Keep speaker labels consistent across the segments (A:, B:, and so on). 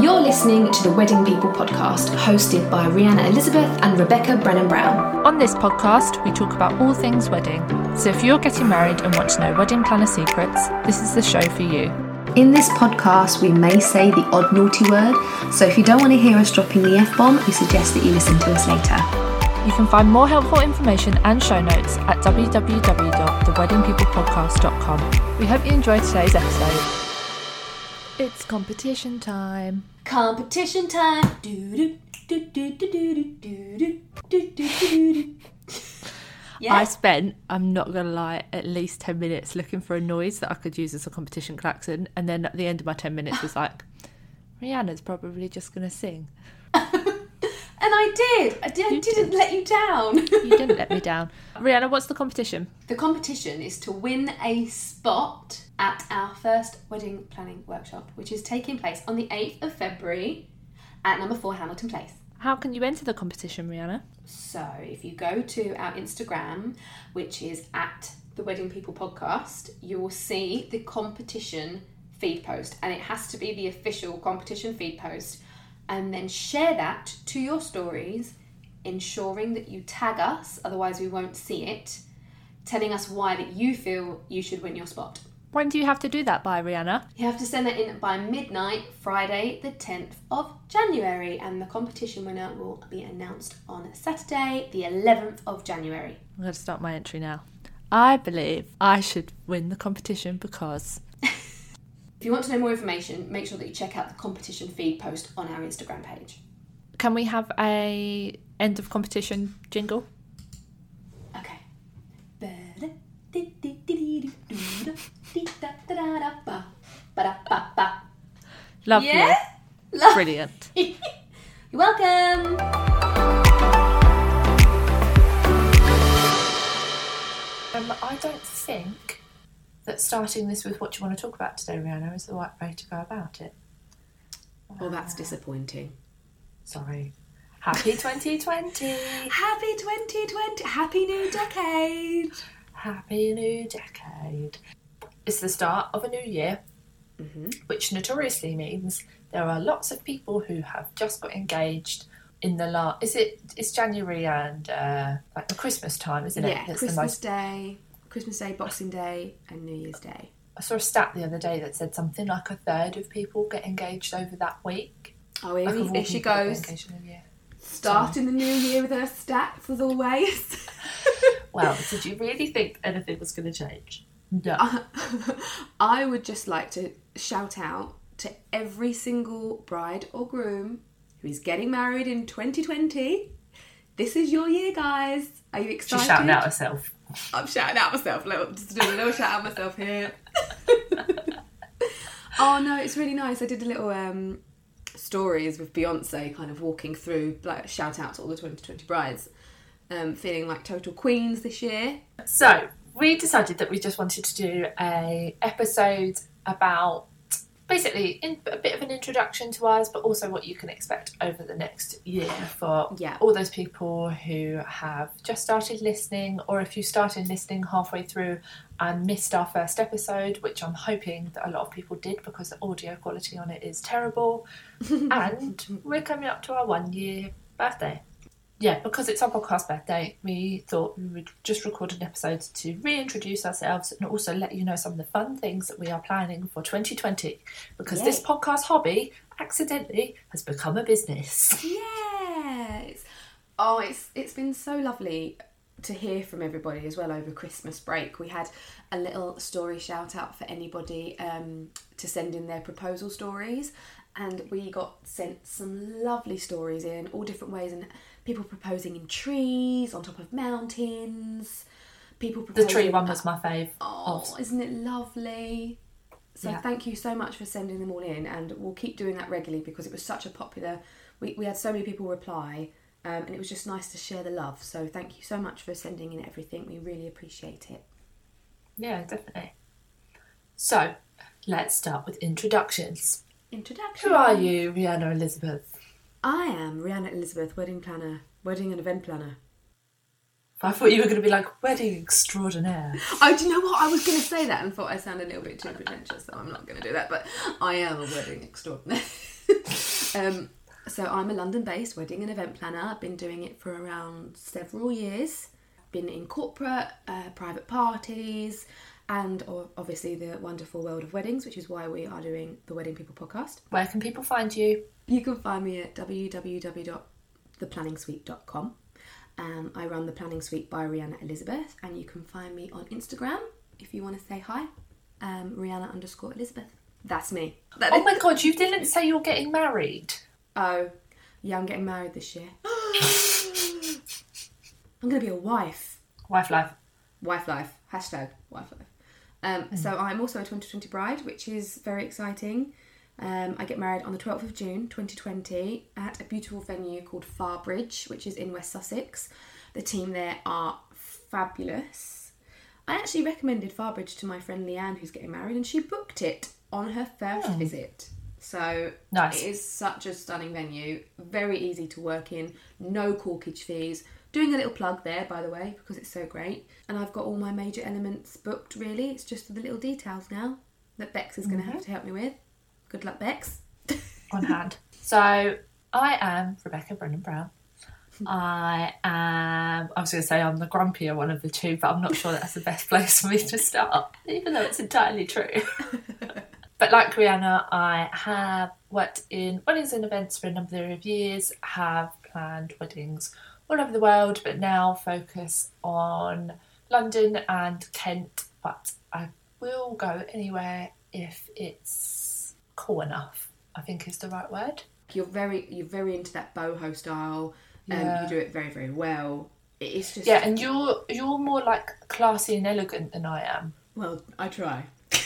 A: You're listening to the Wedding People podcast, hosted by Rianna Elizabeth and Rebecca Brennan Brown.
B: On this podcast, we talk about all things wedding. So if you're getting married and want to know wedding planner secrets, this is the show for you.
A: In this podcast, we may say the odd naughty word, so if you don't want to hear us dropping the F bomb, we suggest that you listen to us later.
B: You can find more helpful information and show notes at www.theweddingpeoplepodcast.com. We hope you enjoyed today's episode. It's competition time.
A: Competition time. Yeah.
B: I spent, I'm not going to lie, at least 10 minutes looking for a noise that I could use as a competition klaxon. And then at the end of my 10 minutes was like, Rianna's probably just going to sing.
A: And I did. I, did, I didn't let you down.
B: You didn't let me down. Rianna, what's the competition?
A: The competition is to win a spot at our first wedding planning workshop, which is taking place on the 8th of February at number 4 Hamilton Place.
B: How can you enter the competition, Rianna?
A: So if you go to our Instagram, which is at the Wedding People Podcast, you will see the competition feed post, and it has to be the official competition feed post. And then share that to your stories, ensuring that you tag us, otherwise we won't see it, telling us why that you feel you should win your spot.
B: When do you have to do that by, Rianna?
A: You have to send that in by midnight, Friday, the 10th of January, and the competition winner will be announced on Saturday, the 11th of January.
B: I'm going to start my entry now. I believe I should win the competition because
A: If you want to know more information, make sure that you check out the competition feed post on our Instagram page.
B: can we have a end of competition jingle?
A: Okay.
B: Lovely.
A: Yeah? Love-
B: Brilliant.
A: You're welcome.
B: Um, I don't think that starting this with what you want to talk about today, Rianna, is the right way to go about it.
A: Well, that's disappointing.
B: Sorry. Happy 2020.
A: Happy 2020. Happy new decade.
B: Happy new decade. It's the start of a new year,
A: Mm-hmm.
B: which notoriously means there are lots of people who have just got engaged in the last. Is it? It's January and uh, like the Christmas time, isn't it?
A: Yeah,
B: That's
A: Christmas
B: the most.
A: Day, Christmas Day, Boxing Day, and New Year's Day.
B: I saw a stat the other day that said something like a third of people get engaged over that week.
A: Oh, here,
B: Like,
A: here she
B: people that get
A: goes.
B: engaged in a year.
A: Starting the new year with her stats as always.
B: Well, did you really think anything was going to change? No.
A: I would just like to shout out to every single bride or groom who is getting married in 2020. This is your year, guys. Are you excited?
B: She's shouting out herself.
A: I'm shouting out myself. Little, just doing a little shout out myself here. oh no, it's really nice. I did a little um, stories with Beyonce, kind of walking through, like shout out to all the 2020 brides, um, feeling like total queens this year.
B: So we decided that we just wanted to do a episode about basically in, a bit of an introduction to us, but also what you can expect over the next year for
A: Yeah.
B: all those people who have just started listening, or if you started listening halfway through and missed our first episode, which I'm hoping that a lot of people did because the audio quality on it is terrible. and we're coming up to our one year birthday. Yeah, because it's our podcast birthday, we thought we would just record an episode to reintroduce ourselves and also let you know some of the fun things that we are planning for 2020. Because this podcast hobby accidentally has become a business.
A: Yes. Oh, it's it's been so lovely to hear from everybody as well over Christmas break. We had a little story shout out for anybody um, to send in their proposal stories, and we got sent some lovely stories in all different ways, and people proposing in trees, on top of mountains. People proposing.
B: The tree one was my fave.
A: Oh, isn't it lovely? So
B: Yeah.
A: thank you so much for sending them all in, and we'll keep doing that regularly because it was such a popular. We, we had so many people reply, um, and it was just nice to share the love. So thank you so much for sending in everything. We really appreciate it.
B: Yeah, definitely. So, let's start with introductions.
A: Introduction.
B: Who are you, Rianna Elizabeth?
A: I am Rianna Elizabeth, wedding planner, wedding and event planner.
B: I thought you were going to be like wedding extraordinaire.
A: Oh, do you know what? I was going to say that and thought I sounded a little bit too pretentious, so I'm not going to do that. But I am a wedding extraordinaire. Um, so I'm a London-based wedding and event planner. I've been doing it for around several years. Been in corporate, uh, private parties, and obviously the wonderful world of weddings, which is why we are doing the Wedding People podcast.
B: Where can people find you?
A: You can find me at www.theplanningsuite.com. Um, I run the Planning Suite by Rianna Elizabeth, and you can find me on Instagram if you want to say hi. Um, Rianna underscore Elizabeth. That's me. That
B: Oh
A: is-
B: my god, you didn't say you're getting married.
A: Oh, yeah, I'm getting married this year. I'm going to be a wife.
B: Wife life.
A: Wife life. Hashtag wife life. Um, So I'm also a 2020 bride, which is very exciting. Um, I get married on the 12th of June 2020 at a beautiful venue called Farbridge, which is in West Sussex. The team there are fabulous. I actually recommended Farbridge to my friend Leanne, who's getting married, and she booked it on her first visit. So
B: Nice.
A: it is such a stunning venue, very easy to work in, no corkage fees. Doing a little plug there, by the way, because it's so great. And I've got all my major elements booked, really. It's just the little details now that Bex is going to have to help me with. Good luck, Bex.
B: on hand. So I am Rebecca Brennan Brown. I am. I was going to say I'm the grumpier one of the two, but I'm not sure that's the best place for me to start, even though it's entirely true. but like Rianna, I have worked in weddings and events for a number of years. Have planned weddings all over the world, but now focus on London and Kent. But I will go anywhere if it's cool enough. I think is the right word.
A: You're very, you're very into that boho style. Um,
B: Yeah.
A: You do it very, very well. It's just
B: Yeah, and you're you're more like classy and elegant than I am.
A: well, I try.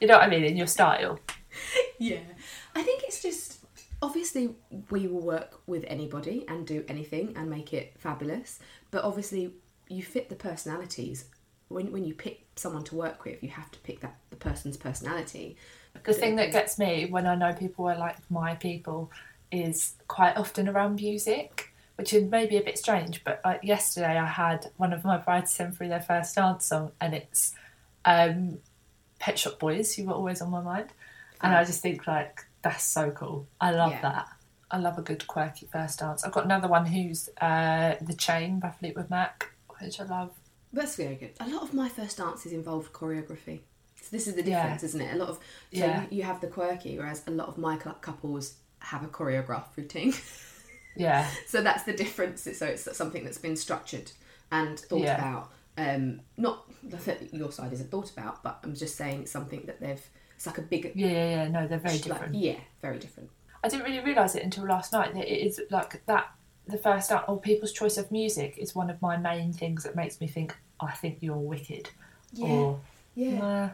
B: You know what I mean in your style.
A: Yeah, I think it's just obviously we will work with anybody and do anything and make it fabulous. But obviously, you fit the personalities. When when you pick someone to work with, you have to pick that the person's personality.
B: The thing that gets me when I know people are like my people is quite often around music, which is maybe a bit strange. But like yesterday, I had one of my brides send through their first dance song, and it's um, Pet Shop Boys, who were always on my mind. And I just think like that's so cool. I love
A: Yeah.
B: that. I love a good quirky first dance. I've got another one who's uh, The Chain by Fleetwood Mac, which I love.
A: That's very good. A lot of my first dances involved choreography. So this is the
B: Yeah.
A: difference, isn't it? A lot of so
B: Yeah.
A: you, you have the quirky, whereas a lot of my cou- couples have a choreographed routine.
B: Yeah,
A: so that's the difference. So it's something that's been structured and thought
B: Yeah.
A: about. Um, not that your side isn't thought about, but I'm just saying it's something that they've. It's like a big.
B: yeah, yeah, yeah. No, they're very
A: like,
B: different.
A: yeah, very different.
B: I didn't really realise it until last night that it is like that. The first out or people's choice of music is one of my main things that makes me think. I think you're wicked. Or
A: yeah.
B: Nah.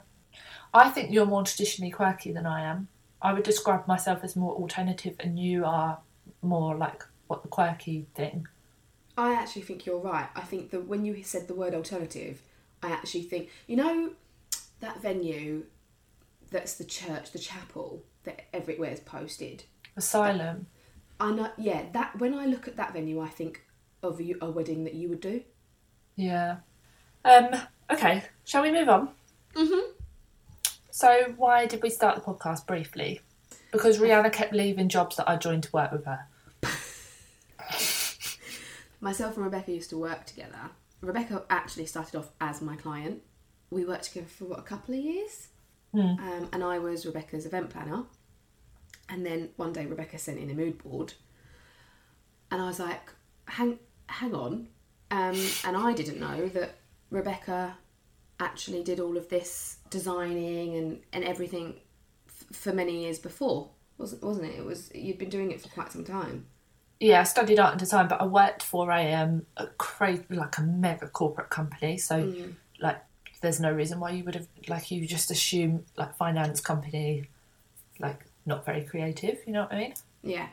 B: I think you're more traditionally quirky than I am. I would describe myself as more alternative, and you are more like what the quirky thing.
A: I actually think you're right. I think that when you said the word alternative, I actually think you know that venue that's the church, the chapel that everywhere is posted.
B: Asylum.
A: I know, yeah. That when I look at that venue, I think of you, a wedding that you would do.
B: Yeah. Um. Okay. Shall we move on?
A: Mhm.
B: So, why did we start the podcast briefly? Because Rianna kept leaving jobs that I joined to work with her.
A: Myself and Rebecca used to work together. Rebecca actually started off as my client. We worked together for what a couple of years, um, and I was Rebecca's event planner. And then one day Rebecca sent in a mood board, and I was like, "Hang, hang on," um, and I didn't know that Rebecca actually did all of this designing and, and everything f- for many years before, wasn't wasn't it? It was you'd been doing it for quite some time.
B: Yeah, I studied art and design, but I worked for a um a crazy like a mega corporate company. So like, there's no reason why you would have like you just assume like finance company, like not very creative. You know what I mean?
A: Yeah.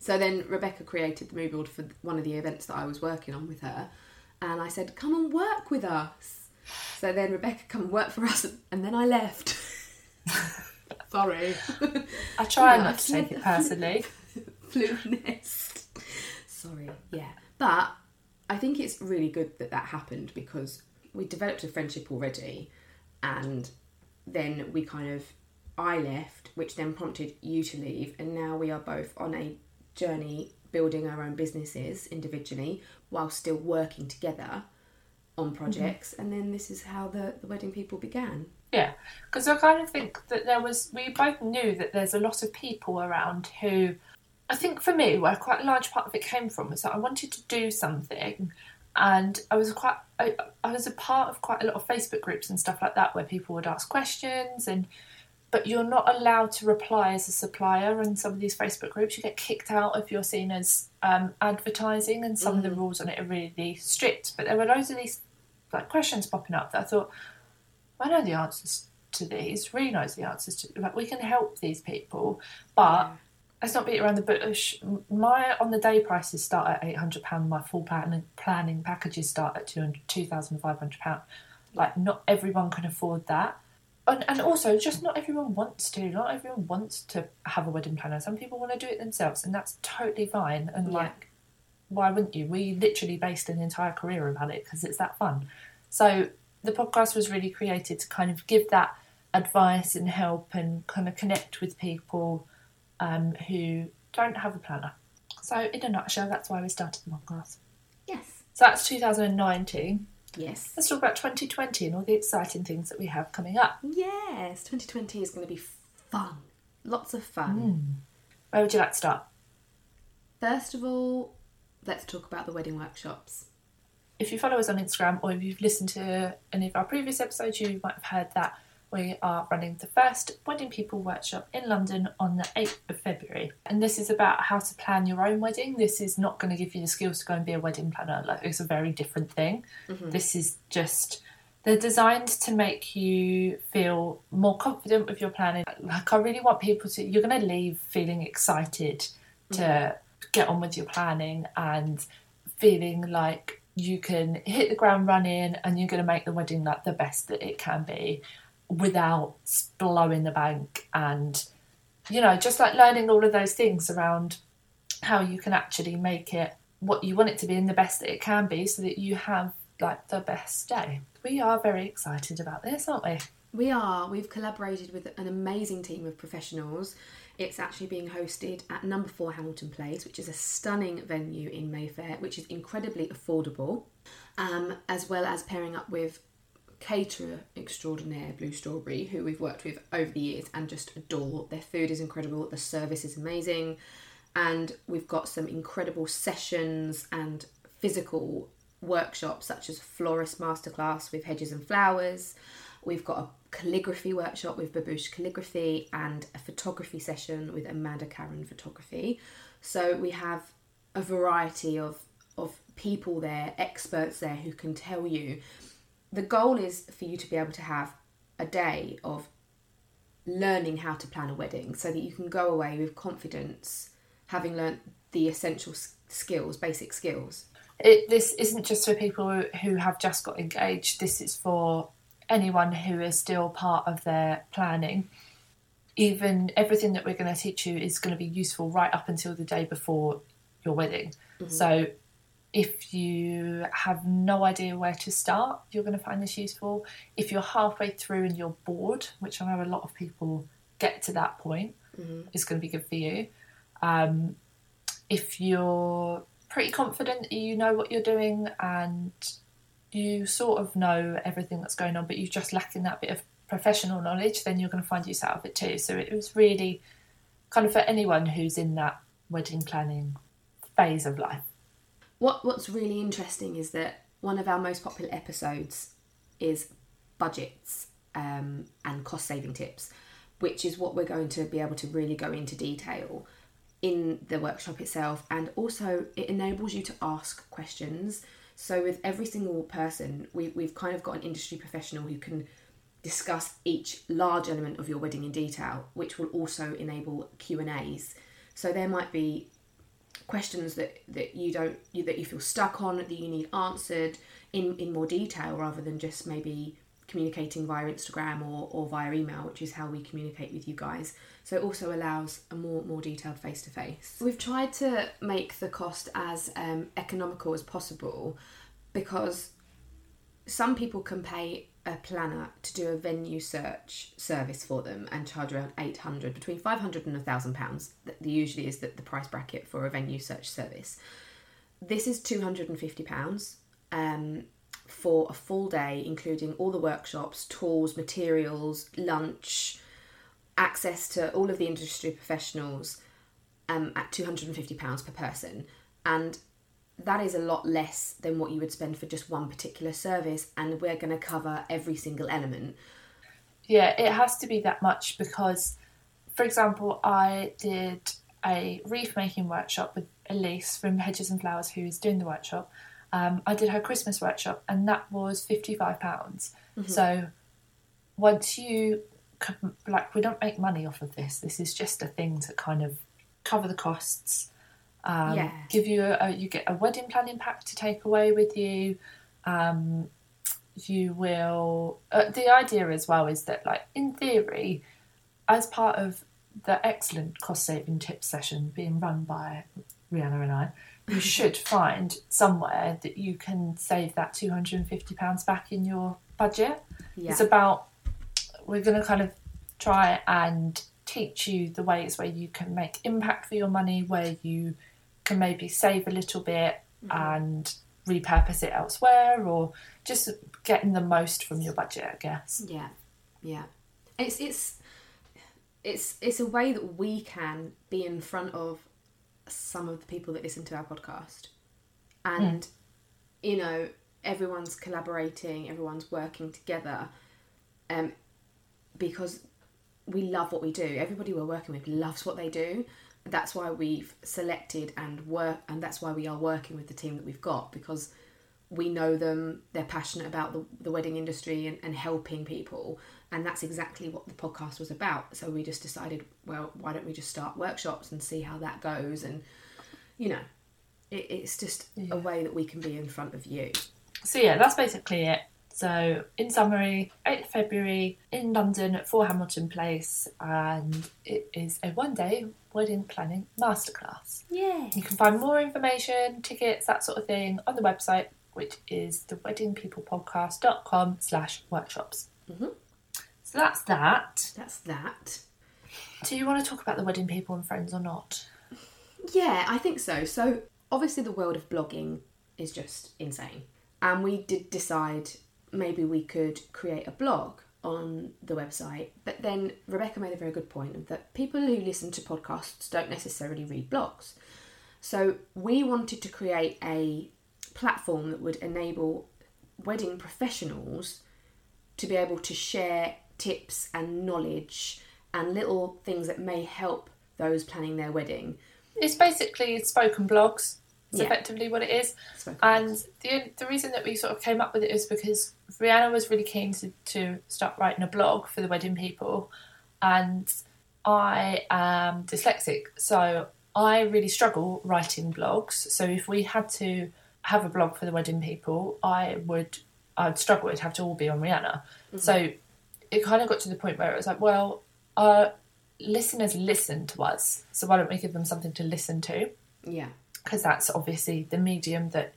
A: So then Rebecca created the mood board for one of the events that I was working on with her, and I said, "Come and work with us." So then Rebecca come and work for us, and then I left. Sorry,
B: I try
A: No,
B: not to take it personally.
A: flew nest. Sorry, yeah, but I think it's really good that that happened because we developed a friendship already, and then we kind of I left, which then prompted you to leave, and now we are both on a journey building our own businesses individually while still working together on mm-hmm. projects. And then this is how the, the wedding people began.
B: Yeah, because I kind of think that there was, we both knew that there's a lot of people around who, I think for me, where quite a large part of it came from was that I wanted to do something and I was quite, I, I was a part of quite a lot of Facebook groups and stuff like that where people would ask questions and, but you're not allowed to reply as a supplier in some of these Facebook groups. You get kicked out if you're seen as um, advertising, and some of the rules on it are really strict. But there were loads of these like questions popping up that I thought, I know the answers to these. Ree knows the answers to. Like we can help these people, but let's not beat around the bush. My on the day prices start at eight hundred pound. My full planning planning packages start at two thousand five hundred pound. Like not everyone can afford that. And, and also, just not everyone wants to. Not everyone wants to have a wedding planner. Some people want to do it themselves, and that's totally fine. And
A: Yeah.
B: like, why wouldn't you? We literally based an entire career about it because it's that fun. So the podcast was really created to kind of give that advice and help and kind of connect with people um, who don't have a planner. So in a nutshell, that's why we started the podcast.
A: Yes.
B: So that's 2019.
A: Yes.
B: Let's talk about 2020 and all the exciting things that we have coming up.
A: Yes. 2020 is going to be fun. Lots of fun. Hmm.
B: Where would you like to start?
A: First of all, let's talk about the wedding workshops.
B: if you follow us on Instagram or if you've listened to any of our previous episodes, you might have heard that we are running the first Wedding People workshop in London on the 8th of February. And this is about how to plan your own wedding. This is not going to give you the skills to go and be a wedding planner. Like it's a very different thing. Mm-hmm. This is just they're designed to make you feel more confident with your planning. Like I really want people to you're going to leave feeling excited to mm-hmm. get on with your planning and feeling like you can hit the ground running and you're going to make the wedding like the best that it can be without blowing the bank and you know just like learning all of those things around how you can actually make it what you want it to be and the best that it can be so that you have like the best day we are very excited about this aren't we
A: We are. We've collaborated with an amazing team of professionals. It's actually being hosted at number four Hamilton Place, which is a stunning venue in Mayfair, which is incredibly affordable, um, as well as pairing up with caterer extraordinaire Blue Strawberry, who we've worked with over the years and just adore. Their food is incredible, the service is amazing, and we've got some incredible sessions and physical workshops such as florist masterclass with hedges and flowers. We've got a calligraphy workshop with Babouche Calligraphy and a photography session with Amanda Karen Photography. So we have a variety of of people there, experts there who can tell you. The goal is for you to be able to have a day of learning how to plan a wedding so that you can go away with confidence having learnt the essential skills, basic skills.
B: it, this isn't just for people who have just got engaged. This is for anyone who is still part of their planning. Even everything that we're going to teach you is going to be useful right up until the day before your wedding. Mm-hmm. So, if you have no idea where to start, you're going to find this useful. If you're halfway through and you're bored, which I know a lot of people get to that point, it's going to be good for you. Um, if you're pretty confident you know what you're doing and you sort of know everything that's going on, but you're just lacking that bit of professional knowledge, then you're going to find use out of it too. So it was really kind of for anyone who's in that wedding planning phase of life.
A: What What's really interesting is that one of our most popular episodes is budgets um, and cost saving tips, which is what we're going to be able to really go into detail in the workshop itself, and also it enables you to ask questions. So with every single person, we, we've kind of got an industry professional who can discuss each large element of your wedding in detail, which will also enable Q and A's. So there might be questions that, that you don't you, that you feel stuck on that you need answered in, in more detail rather than just maybe communicating via Instagram or, or via email, which is how we communicate with you guys. So it also allows a more more detailed face to face. We've tried to make the cost as um, economical as possible because some people can pay a planner to do a venue search service for them and charge around 800 between 500 and 1000 pounds that usually is the, the price bracket for a venue search service. This is 250 pounds um, for a full day including all the workshops tools materials lunch access to all of the industry professionals um, at 250 pounds per person. And that is a lot less than what you would spend for just one particular service and we're going to cover every single element
B: Yeah, it has to be that much because, for example, I did a wreath making workshop with Elise from Hedges and Flowers, who is doing the workshop. Um, I did her Christmas workshop, and that was fifty-five pounds. So, once you like, we don't make money off of this. This is just a thing to kind of cover the costs. Um,
A: Yeah.
B: Give you a, you get a wedding planning pack to take away with you. Um, you will. Uh, the idea as well is that, like in theory, as part of the excellent cost saving tips session being run by Rianna and I, you should find somewhere that you can save that two hundred and fifty pounds back in your budget.
A: yeah
B: It's about we're going to kind of try and teach you the ways where you can make impact for your money, where you can maybe save a little bit and repurpose it elsewhere, or just getting the most from your budget, I guess.
A: yeah yeah. It's it's it's it's a way that we can be in front of some of the people that listen to our podcast. And you know everyone's collaborating everyone's working together um because we love what we do. Everybody we're working with loves what they do that's why we've selected and work and that's why we are working with the team that we've got because we know them they're passionate about the, the wedding industry and, and helping people and that's exactly what the podcast was about so we just decided well why don't we just start workshops and see how that goes and you know it, it's just
B: Yeah.
A: a way that we can be in front of you
B: So, yeah, that's basically it. So, in summary, 8th February in London at 4 Hamilton Place, and it is a one day wedding planning masterclass.
A: yeah
B: You can find more information, tickets, that sort of thing on the website, which is theweddingpeoplepodcast.com slash workshops.
A: Mhm.
B: So that's that.
A: that's that
B: Do you want to talk about the wedding people and friends or not?
A: Yeah, I think so. So, obviously, the world of blogging is just insane. And we did decide maybe we could create a blog on the website. But then Rebecca made a very good point that people who listen to podcasts don't necessarily read blogs. So, we wanted to create a platform that would enable wedding professionals to be able to share tips and knowledge and little things that may help those planning their wedding.
B: It's basically spoken blogs. It's
A: Yeah.
B: effectively what it is. And the the reason that we sort of came up with it is because Rianna was really keen to, to start writing a blog for the wedding people, and I am dyslexic, so I really struggle writing blogs. So if we had to have a blog for the wedding people, I would I'd struggle. It'd have to all be on Rianna. Mm-hmm. So it kind of got to the point where it was like, well, our listeners listen to us, so why don't we give them something to listen to?
A: yeah,
B: because that's obviously the medium that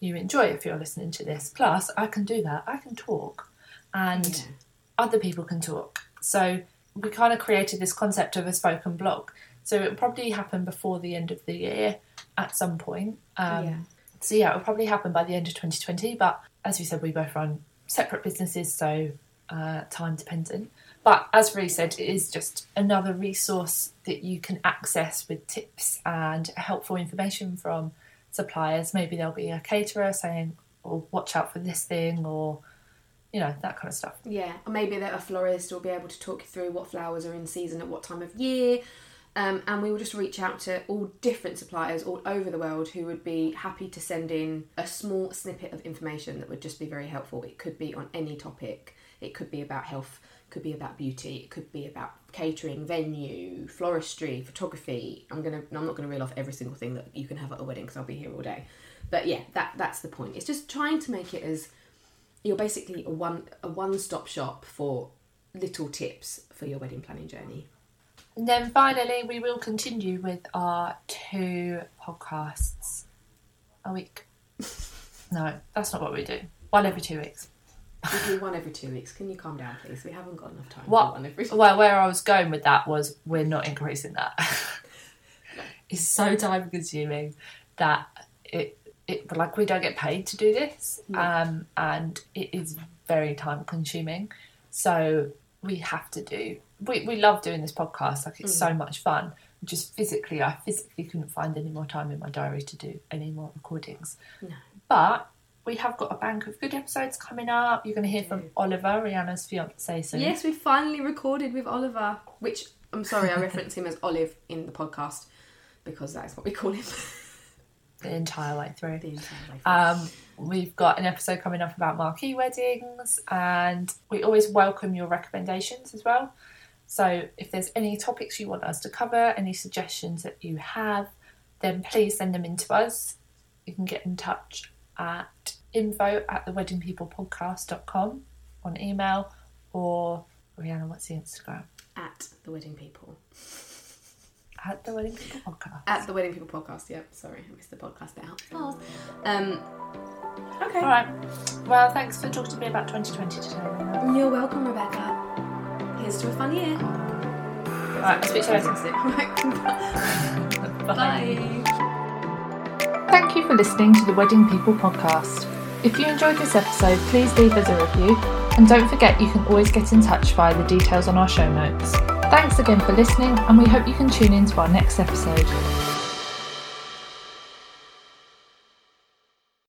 B: you enjoy if you're listening to this. Plus, I can do that. I can talk, and
A: Yeah.
B: other people can talk. So we kind of created this concept of a spoken blog. So it will probably happen before the end of the year at some point. Um,
A: Yeah.
B: So yeah, it will probably happen by the end of 2020. But as we said, we both run separate businesses, so uh, time dependent. But as Ree said, it is just another resource that you can access with tips and helpful information from suppliers. Maybe there'll be a caterer saying, "Or watch out for this thing," or you know that kind of stuff.
A: yeah. Or maybe that a florist will be able to talk you through what flowers are in season at what time of year. Um, and we will just reach out to all different suppliers all over the world who would be happy to send in a small snippet of information that would just be very helpful. It could be on any topic. It could be about health. Could be about beauty. It could be about catering, venue, floristry, photography. I'm gonna. I'm not gonna reel off every single thing that you can have at a wedding because I'll be here all day. But yeah, that that's the point. It's just trying to make it as you're basically a one a one stop shop for little tips for your wedding planning journey.
B: And then finally, we will continue with our two podcasts a week. No, that's not what we do. One every two weeks.
A: We do one every two weeks. Can you calm down, please? We haven't got enough time
B: What-
A: for one every.
B: Well, where I was going with that was we're not increasing that. it's so time consuming that it it like we don't get paid to do this,
A: No.
B: um, and it is very time consuming. So we have to do. We we love doing this podcast. Like it's so much fun. Just physically, I physically couldn't find any more time in my diary to do any more recordings.
A: No.
B: But we have got a bank of good episodes coming up. You're going to hear from. Oliver, Rianna's fiance, soon.
A: Yes, we finally recorded with Oliver. Which I'm sorry, I reference him as Olive in the podcast because that is what we call him.
B: the entire way through.
A: the entire way through.
B: Um, we've got an episode coming up about marquee weddings, and we always welcome your recommendations as well. So, if there's any topics you want us to cover, any suggestions that you have, then please send them in to us. You can get in touch at info at theweddingpeoplepodcast.com on email or Rianna, what's the Instagram?
A: At the Wedding People.
B: At the Wedding People Podcast.
A: At the Wedding People podcast. Yep. Sorry, I missed the podcast bit out. Um. Okay.
B: All right. Well, thanks for talking to me about 2020 today.
A: You're welcome, Rebecca. Here's to a fun year.
B: All right, I'll speak to you later.
A: Bye.
B: Thank you for listening to the Wedding People podcast. If you enjoyed this episode, please leave us a review and don't forget you can always get in touch via the details on our show notes. Thanks again for listening, and we hope you can tune in to our next episode.